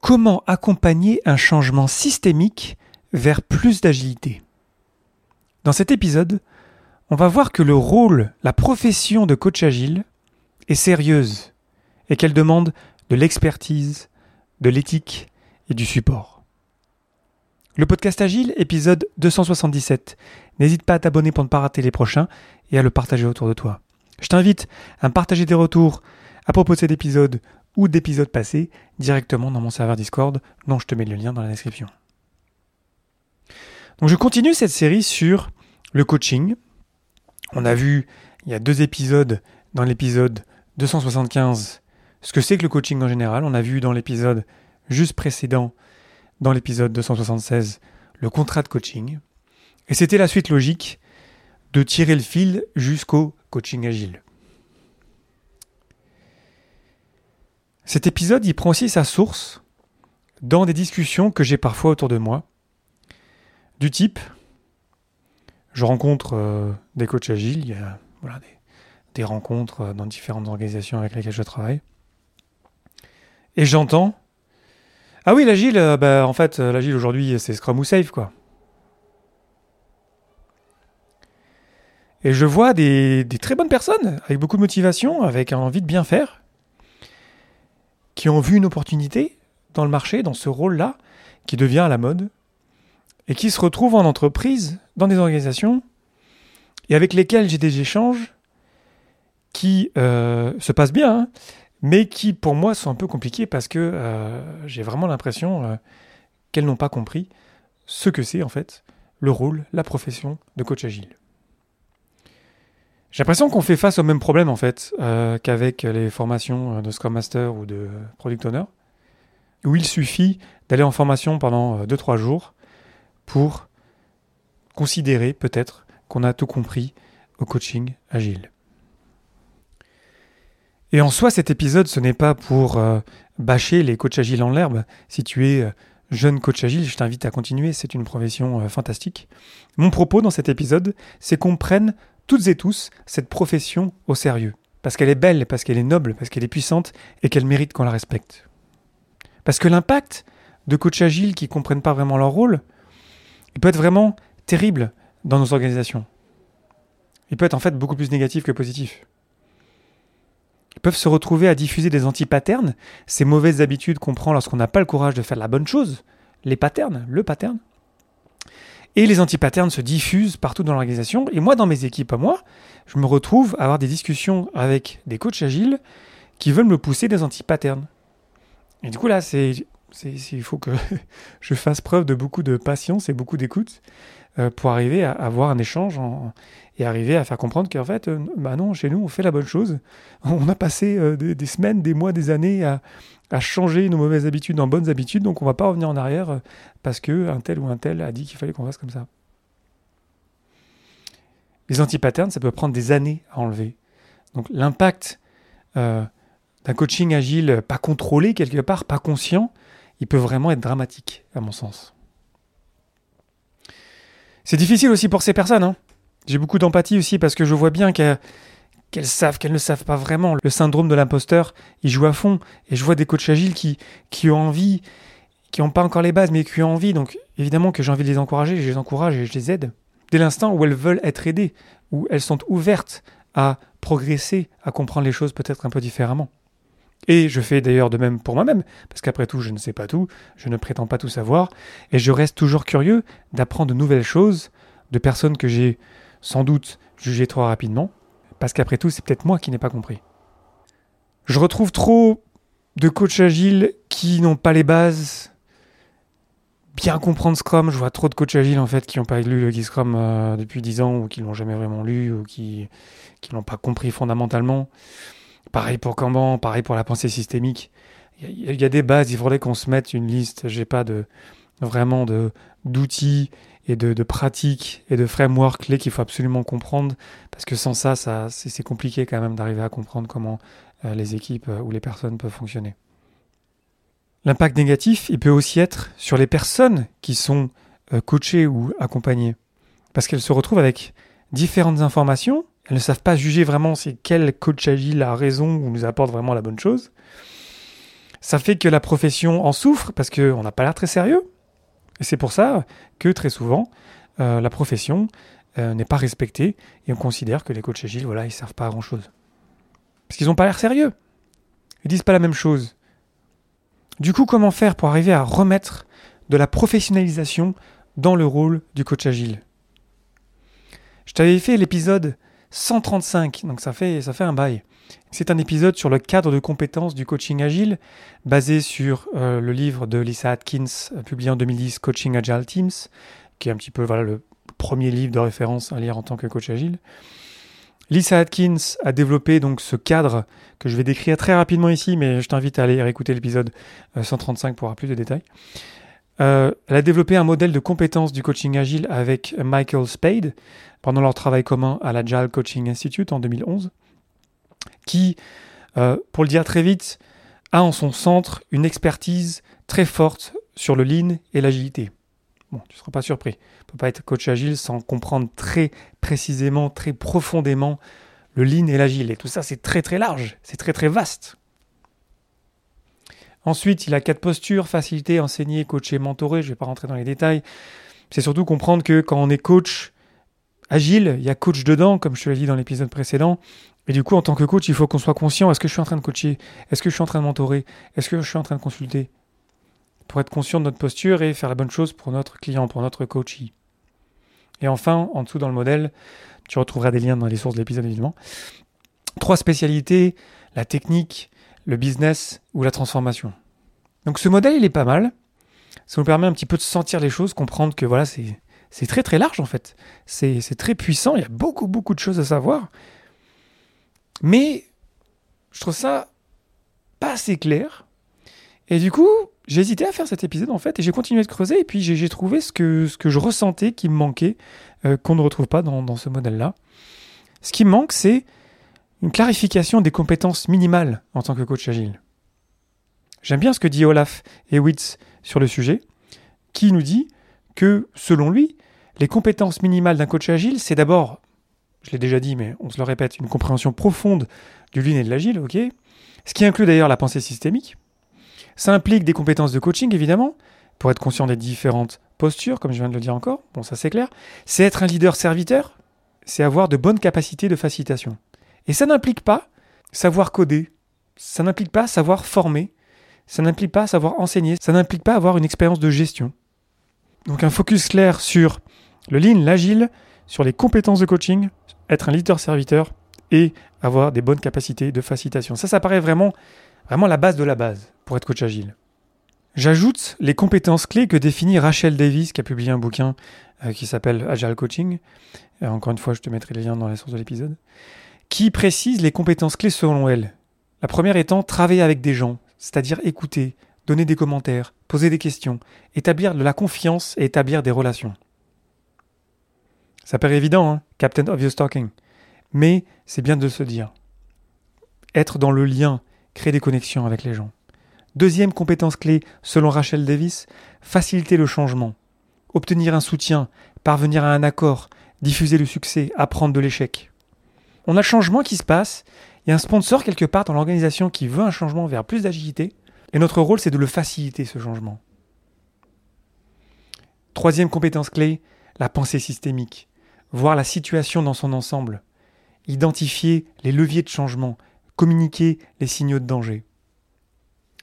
Comment accompagner un changement systémique vers plus d'agilité? Dans cet épisode, on va voir que le rôle, la profession de coach agile est sérieuse et qu'elle demande de l'expertise, de l'éthique et du support. Le podcast Agile, épisode 277. N'hésite pas à t'abonner pour ne pas rater les prochains et à le partager autour de toi. Je t'invite à partager tes retours à propos de cet épisode ou d'épisodes passés directement dans mon serveur Discord, dont je te mets le lien dans la description. Donc je continue cette série sur le coaching. On a vu il y a deux épisodes dans l'épisode 275 ce que c'est que le coaching en général. On a vu dans l'épisode juste précédent, dans l'épisode 276, le contrat de coaching. Et c'était la suite logique de tirer le fil jusqu'au coaching agile. Cet épisode, il prend aussi sa source dans des discussions que j'ai parfois autour de moi, du type, je rencontre euh, des coachs agiles, il y a des, des, rencontres euh, dans différentes organisations avec lesquelles je travaille, et j'entends, ah oui, l'agile, euh, bah, en fait, l'agile aujourd'hui, c'est Scrum ou Safe, quoi. Et je vois des, des, très bonnes personnes, avec beaucoup de motivation, avec envie de bien faire, qui ont vu une opportunité dans le marché, dans ce rôle-là, qui devient à la mode, et qui se retrouvent en entreprise, dans des organisations, et avec lesquelles j'ai des échanges qui euh, se passent bien, hein, mais qui pour moi sont un peu compliqués parce que euh, j'ai vraiment l'impression euh, qu'elles n'ont pas compris ce que c'est en fait le rôle, la profession de coach agile. J'ai l'impression qu'on fait face au même problème en fait euh, qu'avec les formations de Scrum Master ou de Product Owner, où il suffit d'aller en formation pendant 2-3 jours pour considérer peut-être qu'on a tout compris au coaching agile. Et en soi, cet épisode, ce n'est pas pour euh, bâcher les coachs agiles en l'herbe. Si tu es euh, jeune coach agile, je t'invite à continuer, c'est une profession fantastique. Mon propos dans cet épisode, c'est qu'on prenne toutes et tous cette profession au sérieux. Parce qu'elle est belle, parce qu'elle est noble, parce qu'elle est puissante et qu'elle mérite qu'on la respecte. Parce que l'impact de coachs agiles qui ne comprennent pas vraiment leur rôle, il peut être vraiment terrible dans nos organisations. Il peut être en fait beaucoup plus négatif que positif. Ils peuvent se retrouver à diffuser des anti-patterns, ces mauvaises habitudes qu'on prend lorsqu'on n'a pas le courage de faire la bonne chose, les patterns, le pattern, et les anti-patterns se diffusent partout dans l'organisation. Et moi, dans mes équipes à moi, je me retrouve à avoir des discussions avec des coachs agiles qui veulent me pousser des anti-patterns. Et du coup, là, c'est, il faut que je fasse preuve de beaucoup de patience et beaucoup d'écoute euh, pour arriver à avoir un échange et arriver à faire comprendre qu'en fait, euh, bah chez nous, on fait la bonne chose. On a passé euh, des, semaines, des mois, des années à, changer nos mauvaises habitudes en bonnes habitudes, donc on va pas revenir en arrière parce que un tel ou un tel a dit qu'il fallait qu'on fasse comme ça. Les anti-patterns, ça peut prendre des années à enlever. Donc l'impact d'un coaching agile pas contrôlé quelque part, pas conscient, il peut vraiment être dramatique, à mon sens. C'est difficile aussi pour ces personnes. Hein. J'ai beaucoup d'empathie aussi parce que je vois bien qu'elles savent, qu'elles ne savent pas vraiment. Le syndrome de l'imposteur, il joue à fond. Et je vois des coachs agiles qui, qui ont envie, qui n'ont pas encore les bases, mais qui ont envie. Donc évidemment que j'ai envie de les encourager, je les encourage et je les aide. Dès l'instant où elles veulent être aidées, où elles sont ouvertes à progresser, à comprendre les choses peut-être un peu différemment. Et je fais d'ailleurs de même pour moi-même, parce qu'après tout, je ne sais pas tout, je ne prétends pas tout savoir, et je reste toujours curieux d'apprendre de nouvelles choses de personnes que j'ai sans doute jugées trop rapidement, parce qu'après tout, c'est peut-être moi qui n'ai pas compris. Je retrouve trop de coachs agiles qui n'ont pas les bases. Bien comprendre Scrum, je vois trop de coachs agiles en fait qui n'ont pas lu le Scrum euh, depuis 10 ans ou qui l'ont jamais vraiment lu ou qui qui l'ont pas compris fondamentalement. Pareil pour Kanban, pareil pour la pensée systémique. Il y, a des bases, il faudrait qu'on se mette une liste. J'ai pas de vraiment de d'outils et de, pratiques et de frameworks clés qu'il faut absolument comprendre, parce que sans ça, ça c'est compliqué quand même d'arriver à comprendre comment euh, les équipes euh, ou les personnes peuvent fonctionner. L'impact négatif, il peut aussi être sur les personnes qui sont euh, coachées ou accompagnées, parce qu'elles se retrouvent avec différentes informations, elles ne savent pas juger vraiment si quel coach agile a raison ou nous apporte vraiment la bonne chose. Ça fait que la profession en souffre parce qu'on n'a pas l'air très sérieux. Et c'est pour ça que très souvent, euh, la profession euh, n'est pas respectée et on considère que les coachs agiles, voilà, ils servent pas à grand chose. Parce qu'ils n'ont pas l'air sérieux. Ils disent pas la même chose. Du coup, comment faire pour arriver à remettre de la professionnalisation dans le rôle du coach agile? Je t'avais fait l'épisode 135, donc ça fait, ça fait un bail. C'est un épisode sur le cadre de compétences du coaching agile, basé sur euh, le livre de Lisa Atkins, euh, publié en 2010, Coaching Agile Teams, qui est un petit peu le premier livre de référence à lire en tant que coach agile. Lisa Atkins a développé donc ce cadre que je vais décrire très rapidement ici, mais je t'invite à aller réécouter l'épisode 135 euh, pour avoir plus de détails. Elle a développé un modèle de compétences du coaching agile avec Michael Spade pendant leur travail commun à l'Agile Coaching Institute en 2011 qui, euh, pour le dire très vite, a en son centre une expertise très forte sur le lean et l'agilité. Bon, tu ne seras pas surpris. On ne peut pas être coach agile sans comprendre très précisément, très profondément le lean et l'agile. Et tout ça, c'est très très large, c'est très très vaste. Ensuite, il a quatre postures, faciliter, enseigner, coacher, mentorer. Je ne vais pas rentrer dans les détails. C'est surtout comprendre que quand on est coach agile, il y a coach dedans, comme je te l'ai dit dans l'épisode précédent. Et du coup, en tant que coach, il faut qu'on soit conscient, est-ce que je suis en train de coacher? Est-ce que je suis en train de mentorer? Est-ce que je suis en train de consulter? Pour être conscient de notre posture et faire la bonne chose pour notre client, pour notre coach. Et enfin, en dessous dans le modèle, tu retrouveras des liens dans les sources de l'épisode évidemment. Trois spécialités, la technique, le business ou la transformation. Donc ce modèle, il est pas mal. Ça nous permet un petit peu de sentir les choses, comprendre que voilà, c'est très très large en fait. C'est très puissant, il y a beaucoup beaucoup de choses à savoir. Mais je trouve ça pas assez clair. Et du coup, j'ai hésité à faire cet épisode en fait, et j'ai continué de creuser, et puis j'ai trouvé ce que, ce que je ressentais qui me manquait, euh, qu'on ne retrouve pas dans, dans ce modèle-là. Ce qui me manque, c'est une clarification des compétences minimales en tant que coach agile. J'aime bien ce que dit Olaf Ewitz sur le sujet, qui nous dit que, selon lui, les compétences minimales d'un coach agile, c'est d'abord je l'ai déjà dit, mais on se le répète, une compréhension profonde du lean et de l'agile, ok? Ce qui inclut d'ailleurs la pensée systémique. Ça implique des compétences de coaching, évidemment, pour être conscient des différentes postures, comme je viens de le dire encore. Bon, ça c'est clair. C'est être un leader serviteur, c'est avoir de bonnes capacités de facilitation. Et ça n'implique pas savoir coder, ça n'implique pas savoir former, ça n'implique pas savoir enseigner, ça n'implique pas avoir une expérience de gestion. Donc un focus clair sur le lean, l'agile, sur les compétences de coaching, être un leader-serviteur et avoir des bonnes capacités de facilitation. Ça, ça paraît vraiment, vraiment la base de la base pour être coach agile. J'ajoute les compétences clés que définit Rachel Davis, qui a publié un bouquin euh, qui s'appelle Agile Coaching. Encore une fois, je te mettrai les liens dans les sources de l'épisode. Qui précise les compétences clés selon elle. La première étant travailler avec des gens, c'est-à-dire écouter, donner des commentaires, poser des questions, établir de la confiance et établir des relations. Ça paraît évident, hein Captain Obvious Talking. Mais c'est bien de se dire. Être dans le lien, créer des connexions avec les gens. Deuxième compétence clé, selon Rachel Davis, faciliter le changement. Obtenir un soutien, parvenir à un accord, diffuser le succès, apprendre de l'échec. On a le changement qui se passe, il y a un sponsor quelque part dans l'organisation qui veut un changement vers plus d'agilité, et notre rôle c'est de le faciliter ce changement. Troisième compétence clé, la pensée systémique. Voir la situation dans son ensemble, identifier les leviers de changement, communiquer les signaux de danger.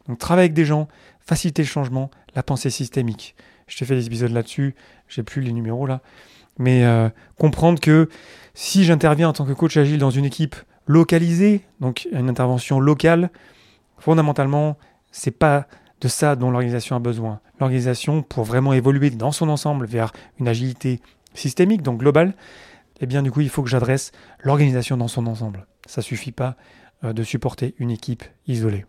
Donc travailler avec des gens, faciliter le changement, la pensée systémique. Je t'ai fait des épisodes là-dessus, j'ai plus les numéros là, mais euh, comprendre que si j'interviens en tant que coach agile dans une équipe localisée, donc une intervention locale, fondamentalement, c'est pas de ça dont l'organisation a besoin. L'organisation, pour vraiment évoluer dans son ensemble vers une agilité systémique, donc global, eh bien du coup il faut que j'adresse l'organisation dans son ensemble. Ça suffit pas euh, de supporter une équipe isolée.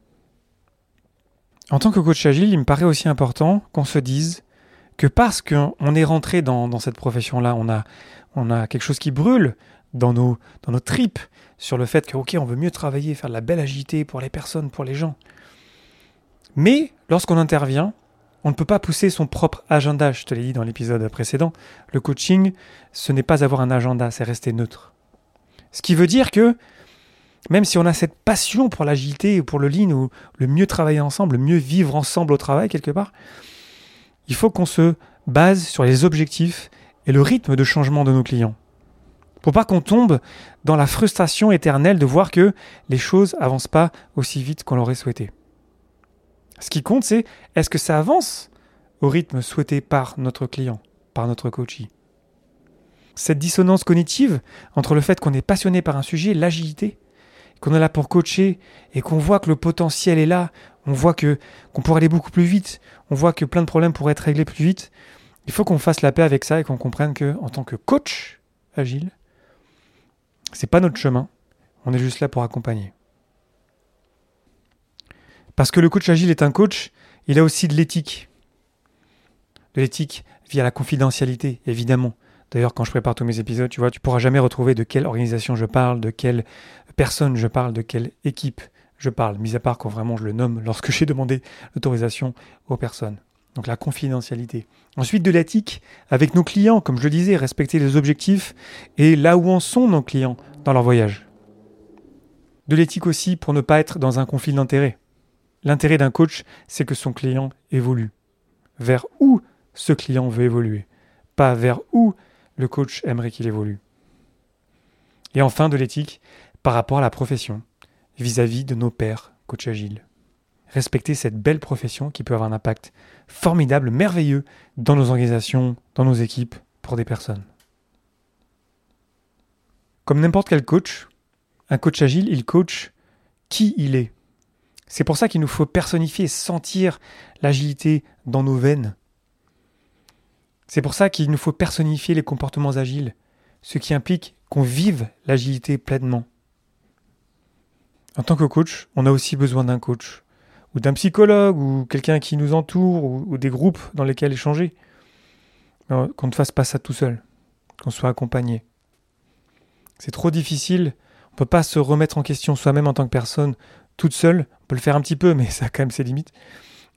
En tant que coach agile, il me paraît aussi important qu'on se dise que parce qu'on est rentré dans, cette profession-là, on a, on a quelque chose qui brûle dans nos, dans nos tripes sur le fait que, ok, on veut mieux travailler, faire de la belle agilité pour les personnes, pour les gens. Mais lorsqu'on intervient, on ne peut pas pousser son propre agenda, je te l'ai dit dans l'épisode précédent. Le coaching, ce n'est pas avoir un agenda, c'est rester neutre. Ce qui veut dire que même si on a cette passion pour l'agilité ou pour le lean ou le mieux travailler ensemble, le mieux vivre ensemble au travail quelque part, il faut qu'on se base sur les objectifs et le rythme de changement de nos clients. Pour pas qu'on tombe dans la frustration éternelle de voir que les choses avancent pas aussi vite qu'on l'aurait souhaité. Ce qui compte, c'est est-ce que ça avance au rythme souhaité par notre client, par notre coachee? Cette dissonance cognitive entre le fait qu'on est passionné par un sujet, l'agilité, qu'on est là pour coacher et qu'on voit que le potentiel est là, on voit que qu'on pourrait aller beaucoup plus vite, on voit que plein de problèmes pourraient être réglés plus vite. Il faut qu'on fasse la paix avec ça et qu'on comprenne que en tant que coach agile, c'est pas notre chemin. On est juste là pour accompagner. Parce que le coach agile est un coach, il a aussi de l'éthique. De l'éthique via la confidentialité, évidemment. D'ailleurs, quand je prépare tous mes épisodes, tu vois, tu pourras jamais retrouver de quelle organisation je parle, de quelle personne je parle, de quelle équipe je parle, mis à part quand vraiment je le nomme lorsque j'ai demandé l'autorisation aux personnes. Donc la confidentialité. Ensuite de l'éthique avec nos clients, comme je le disais, respecter les objectifs et là où en sont nos clients dans leur voyage. De l'éthique aussi pour ne pas être dans un conflit d'intérêts. L'intérêt d'un coach, c'est que son client évolue. Vers où ce client veut évoluer, pas vers où le coach aimerait qu'il évolue. Et enfin de l'éthique par rapport à la profession, vis-à-vis de nos pairs coach agiles. Respecter cette belle profession qui peut avoir un impact formidable, merveilleux dans nos organisations, dans nos équipes, pour des personnes. Comme n'importe quel coach, un coach agile, il coach qui il est. C'est pour ça qu'il nous faut personnifier, sentir l'agilité dans nos veines. C'est pour ça qu'il nous faut personnifier les comportements agiles, ce qui implique qu'on vive l'agilité pleinement. En tant que coach, on a aussi besoin d'un coach, ou d'un psychologue, ou quelqu'un qui nous entoure, ou, des groupes dans lesquels échanger. Qu'on ne fasse pas ça tout seul, qu'on soit accompagné. C'est trop difficile, on ne peut pas se remettre en question soi-même en tant que personne toute seule, on peut le faire un petit peu, mais ça a quand même ses limites.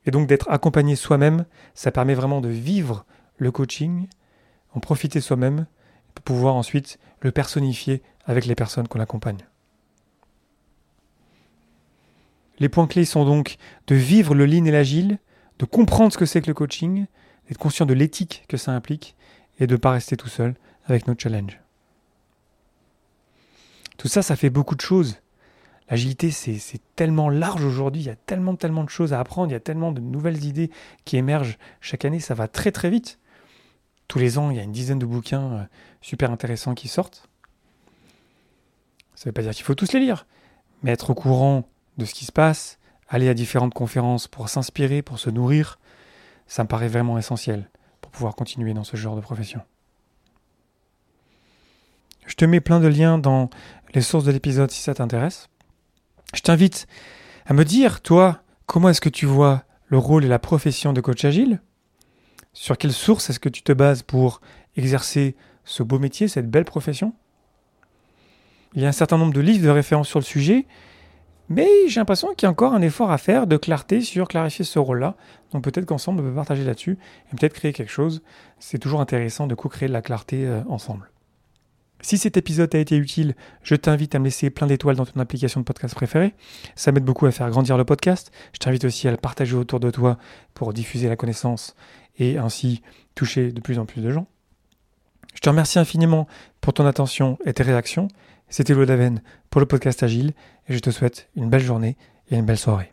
Et donc d'être accompagné soi-même, ça permet vraiment de vivre le coaching, en profiter soi-même, pour pouvoir ensuite le personnifier avec les personnes qu'on accompagne. Les points clés sont donc de vivre le lean et l'agile, de comprendre ce que c'est que le coaching, d'être conscient de l'éthique que ça implique et de ne pas rester tout seul avec nos challenges. Tout ça, ça fait beaucoup de choses. L'agilité, c'est tellement large aujourd'hui, il y a tellement, tellement de choses à apprendre, il y a tellement de nouvelles idées qui émergent chaque année, ça va très très vite. Tous les ans, il y a une dizaine de bouquins euh, super intéressants qui sortent. Ça ne veut pas dire qu'il faut tous les lire, mais être au courant de ce qui se passe, aller à différentes conférences pour s'inspirer, pour se nourrir, ça me paraît vraiment essentiel pour pouvoir continuer dans ce genre de profession. Je te mets plein de liens dans les sources de l'épisode si ça t'intéresse. Je t'invite à me dire, toi, comment est-ce que tu vois le rôle et la profession de coach agile? Sur quelle source est-ce que tu te bases pour exercer ce beau métier, cette belle profession? Il y a un certain nombre de livres de référence sur le sujet, mais j'ai l'impression qu'il y a encore un effort à faire de clarté sur clarifier ce rôle-là. Donc peut-être qu'ensemble on peut partager là-dessus et peut-être créer quelque chose. C'est toujours intéressant de co-créer de la clarté euh, ensemble. Si cet épisode t'a été utile, je t'invite à me laisser plein d'étoiles dans ton application de podcast préférée. Ça m'aide beaucoup à faire grandir le podcast. Je t'invite aussi à le partager autour de toi pour diffuser la connaissance et ainsi toucher de plus en plus de gens. Je te remercie infiniment pour ton attention et tes réactions. C'était Louis Daven pour le podcast Agile et je te souhaite une belle journée et une belle soirée.